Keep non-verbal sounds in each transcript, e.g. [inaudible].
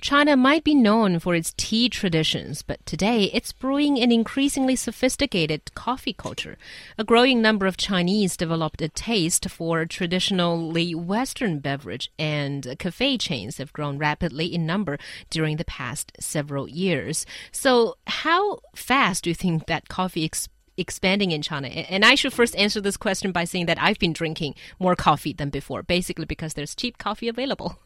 China might be known for its tea traditions, but today it's brewing an increasingly sophisticated coffee culture. A growing number of Chinese developed a taste for traditionally Western beverage, and cafe chains have grown rapidly in number during the past several years. So, how fast do you think that coffee is expanding in China? And I should first answer this question by saying that I've been drinking more coffee than before, basically because there's cheap coffee available.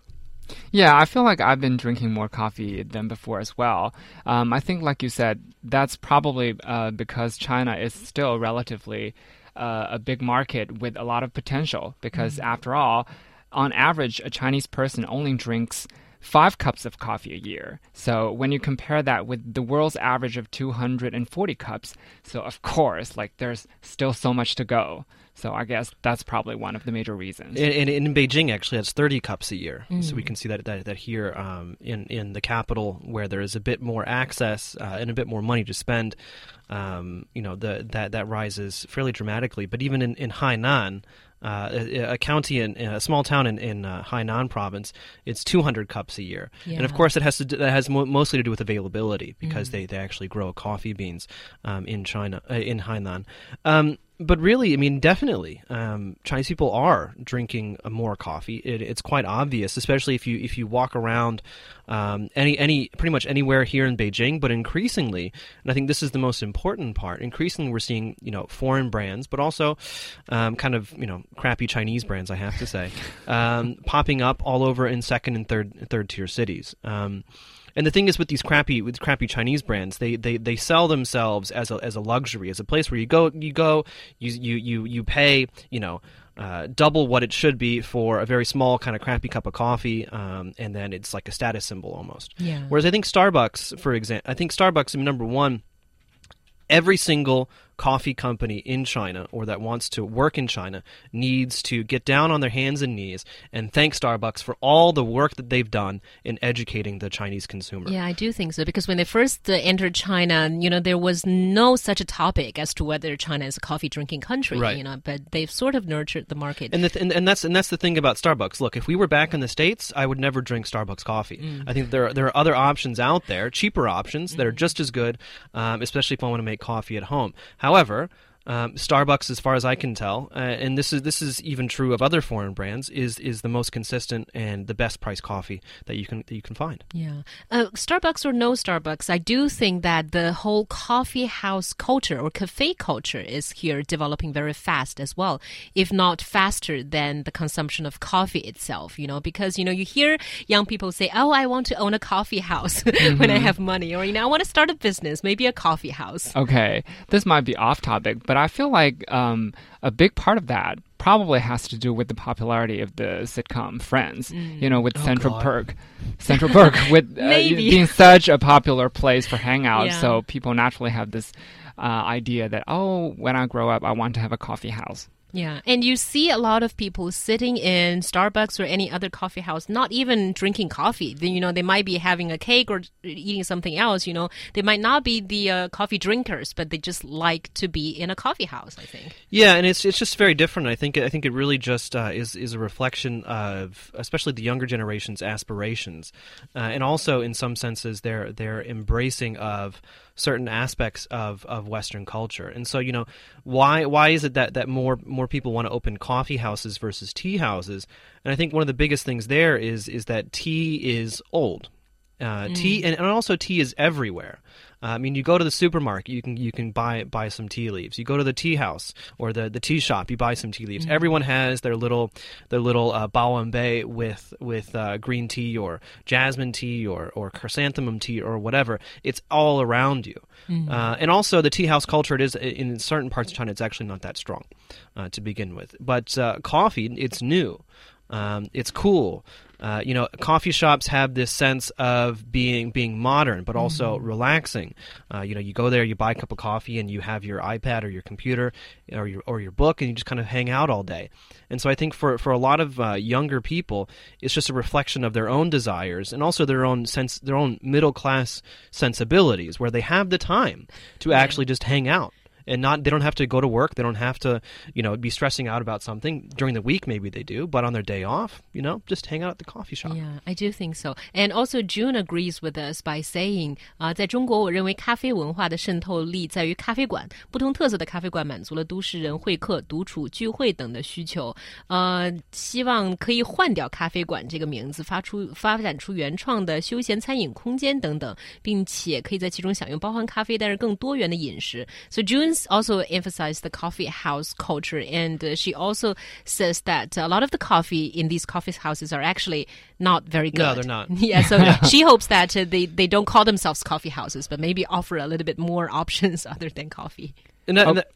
Yeah, I feel like I've been drinking more coffee than before as well. Um, I think, like you said, that's probably uh, because China is still relatively uh, a big market with a lot of potential. Because mm-hmm. after all, on average, a Chinese person only drinks five cups of coffee a year. So when you compare that with the world's average of 240 cups, so of course, like there's still so much to go. So I guess that's probably one of the major reasons. And, in Beijing, actually, it's 30 cups a year. Mm. So we can see that that, that here um, in in the capital, where there is a bit more access uh, and a bit more money to spend, um, you know, the, that that rises fairly dramatically. But even in, in Hainan, uh, a, a, county in, in, a small town in, in uh, Hainan province, it's 200 cups a year, yeah. and of course it has to that has mo- mostly to do with availability because mm. they, they actually grow coffee beans um, in China uh, in Hainan. Um, but really, I mean, definitely, um, Chinese people are drinking more coffee. It, it's quite obvious, especially if you if you walk around um, any any pretty much anywhere here in Beijing. But increasingly, and I think this is the most important part. Increasingly, we're seeing you know foreign brands, but also um, kind of you know crappy Chinese brands. I have to say, um, [laughs] popping up all over in second and third third tier cities. And the thing is with these crappy with crappy Chinese brands, they they, they sell themselves as a as a luxury, as a place where you go you go you you you, you pay you know. Uh, double what it should be for a very small kind of crappy cup of coffee, um, and then it's like a status symbol almost. Yeah. Whereas I think Starbucks, for example, I think Starbucks, number one, every single coffee company in China or that wants to work in China needs to get down on their hands and knees and thank Starbucks for all the work that they've done in educating the Chinese consumer. Yeah, I do think so because when they first uh, entered China, you know, there was no such a topic as to whether China is a coffee drinking country, right. you know, but they've sort of nurtured the market. And, the th- and, and that's and that's the thing about Starbucks. Look, if we were back in the states, I would never drink Starbucks coffee. Mm. I think there are, there are other options out there, cheaper options mm. that are mm. just as good, um, especially if I want to make coffee at home. However, um, Starbucks, as far as I can tell, uh, and this is this is even true of other foreign brands, is is the most consistent and the best price coffee that you can that you can find. Yeah, uh, Starbucks or no Starbucks, I do think that the whole coffee house culture or cafe culture is here developing very fast as well, if not faster than the consumption of coffee itself. You know, because you know you hear young people say, "Oh, I want to own a coffee house mm-hmm. [laughs] when I mm-hmm. have money," or you know, I want to start a business, maybe a coffee house. Okay, this might be off topic, but but I feel like um, a big part of that probably has to do with the popularity of the sitcom Friends. Mm. You know, with oh Central God. Perk, [laughs] Central Perk with uh, being such a popular place for hangout, yeah. so people naturally have this uh, idea that oh, when I grow up, I want to have a coffee house. Yeah, and you see a lot of people sitting in Starbucks or any other coffee house, not even drinking coffee. You know, they might be having a cake or eating something else. You know, they might not be the uh, coffee drinkers, but they just like to be in a coffee house. I think. Yeah, and it's it's just very different. I think I think it really just uh, is is a reflection of especially the younger generation's aspirations, uh, and also in some senses their their embracing of certain aspects of, of Western culture. And so, you know, why why is it that, that more more people want to open coffee houses versus tea houses? And I think one of the biggest things there is is that tea is old. Uh, mm. Tea and, and also tea is everywhere. Uh, I mean, you go to the supermarket, you can you can buy buy some tea leaves. You go to the tea house or the, the tea shop, you buy some tea leaves. Mm-hmm. Everyone has their little their little uh, baowenbei with with uh, green tea or jasmine tea or or chrysanthemum tea or whatever. It's all around you. Mm-hmm. Uh, and also the tea house culture. It is in certain parts of China. It's actually not that strong uh, to begin with. But uh, coffee, it's new. Um, it's cool. Uh, you know, coffee shops have this sense of being being modern, but also mm-hmm. relaxing. Uh, you know, you go there, you buy a cup of coffee, and you have your iPad or your computer or your or your book, and you just kind of hang out all day. And so, I think for for a lot of uh, younger people, it's just a reflection of their own desires and also their own sense, their own middle class sensibilities, where they have the time to actually just hang out and not they don't have to go to work. They don't have to, you know, be stressing out about something during the week. Maybe they do, but on their day off, you know, just hang out at the coffee shop. Yeah, I do think so. And also, June agrees with us by saying 啊、在中国，我认为咖啡文化的渗透力在于咖啡馆。不同特色的咖啡馆满足了都市人会客、独处、聚会等的需求。呃，希望可以换掉咖啡馆这个名字，发出发展出原创的休闲餐饮空间等等，并且可以在其中享用包含咖啡但是更多元的饮食。So June's also emphasized the coffee house culture, and uh, she also says that a lot of the coffee in these coffee houses are actually not very good. No, they're not. [laughs] Yeah, so [laughs] she hopes that uh, they they don't call themselves coffee houses, but maybe offer a little bit more [laughs] options other than coffee. And that, Oh. and that,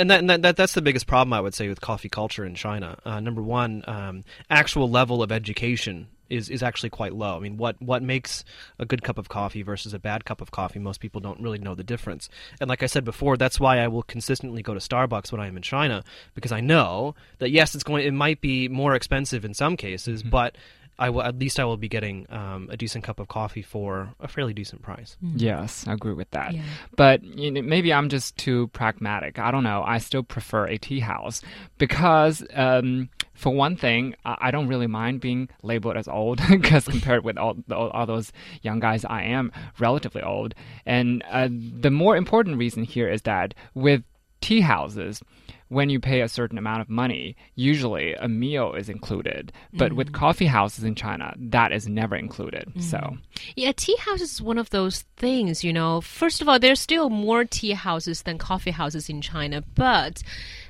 and that, and that, that, that's the biggest problem I would say with coffee culture in China. Uh, number one, um, actual level of education is, is actually quite low. I mean, what, what makes a good cup of coffee versus a bad cup of coffee? Most people don't really know the difference. And like I said before, that's why I will consistently go to Starbucks when I am in China because I know that yes, it's going. It might be more expensive in some cases, but I will at least I will be getting um, a decent cup of coffee for a fairly decent price. Yes, I agree with that. Yeah. But you know, maybe I'm just too pragmatic. I don't know. I still prefer a tea house because, um, for one thing, I, don't really mind being labeled as old [laughs] because compared with all, all, all those young guys, I am relatively old. And uh, the more important reason here is that with tea houses, when you pay a certain amount of money, usually a meal is included. But with mm. coffee houses in China, that is never included. Mm. So. Yeah, tea houses is one of those things, you know. First of all, there's still more tea houses than coffee houses in China, but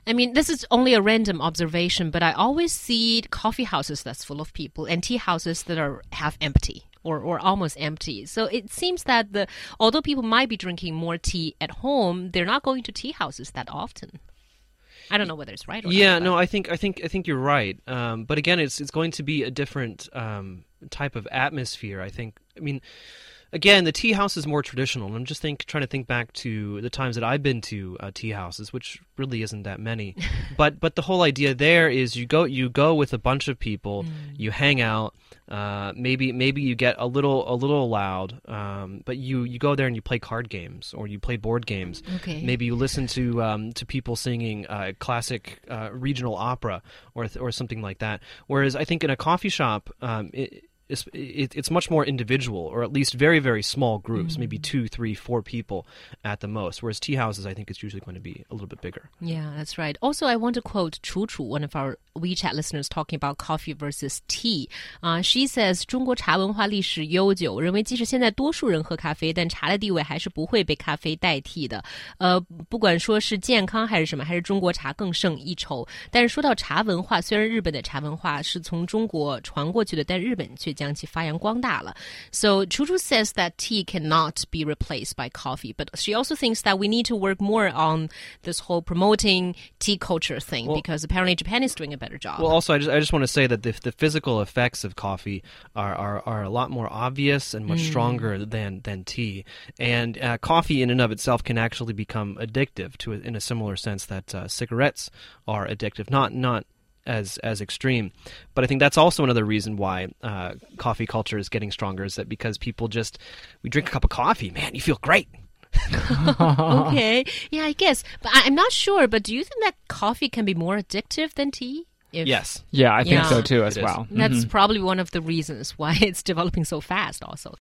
I mean, this is only a random observation, but I always see coffee houses that's full of people and tea houses that are half empty. Or, or almost empty. So it seems that the although people might be drinking more tea at home, they're not going to tea houses that often. I don't know whether it's right or not. yeah, not. no, I think I think I think you're right. Um, but again, it's it's going to be a different um, type of atmosphere. I think. I mean, again, the tea house is more traditional. And I'm just think trying to think back to the times that I've been to uh, tea houses, which really isn't that many. [laughs] but but the whole idea there is you go you go with a bunch of people, you hang out. Uh, maybe maybe you get a little a little loud, um, but you you go there and you play card games or you play board games. Okay. Maybe you listen to um, to people singing uh, classic uh, regional opera or or something like that. Whereas I think in a coffee shop, um, it, it's, it, it's much more individual, or at least very very small groups, maybe two, three, four people at the most. Whereas tea houses, I think, is usually going to be a little bit bigger. Yeah, that's right. Also, I want to quote Chu Chu, one of our WeChat listeners, talking about coffee versus tea. Uh, she says, 中国茶文化历史悠久，认为即使现在多数人喝咖啡，但茶的地位还是不会被咖啡代替的。呃，不管说是健康还是什么，还是中国茶更胜一筹。但是说到茶文化，虽然日本的茶文化是从中国传过去的，但日本却将其发扬光大了。 so Chu Chu says that tea cannot be replaced by coffee, but she also thinks that we need to work more on this whole promoting tea culture thing because apparently Japan is doing a better job. Well, also, I just I just want to say that the the physical effects of coffee are are, are a lot more obvious and much stronger than than tea. And uh, coffee, in and of itself, can actually become addictive to in a similar sense that uh, cigarettes are addictive. Not not as as extreme, but I think that's also another reason why uh, coffee culture is getting stronger. Is that because people just we drink a cup of coffee, man, you feel great. [laughs] okay, yeah, I guess, but I, I'm not sure. But do you think that coffee can be more addictive than tea? If Yes. Yeah, I think Yeah. so too as It is. well. That's probably one of the reasons why [laughs] it's developing so fast, also.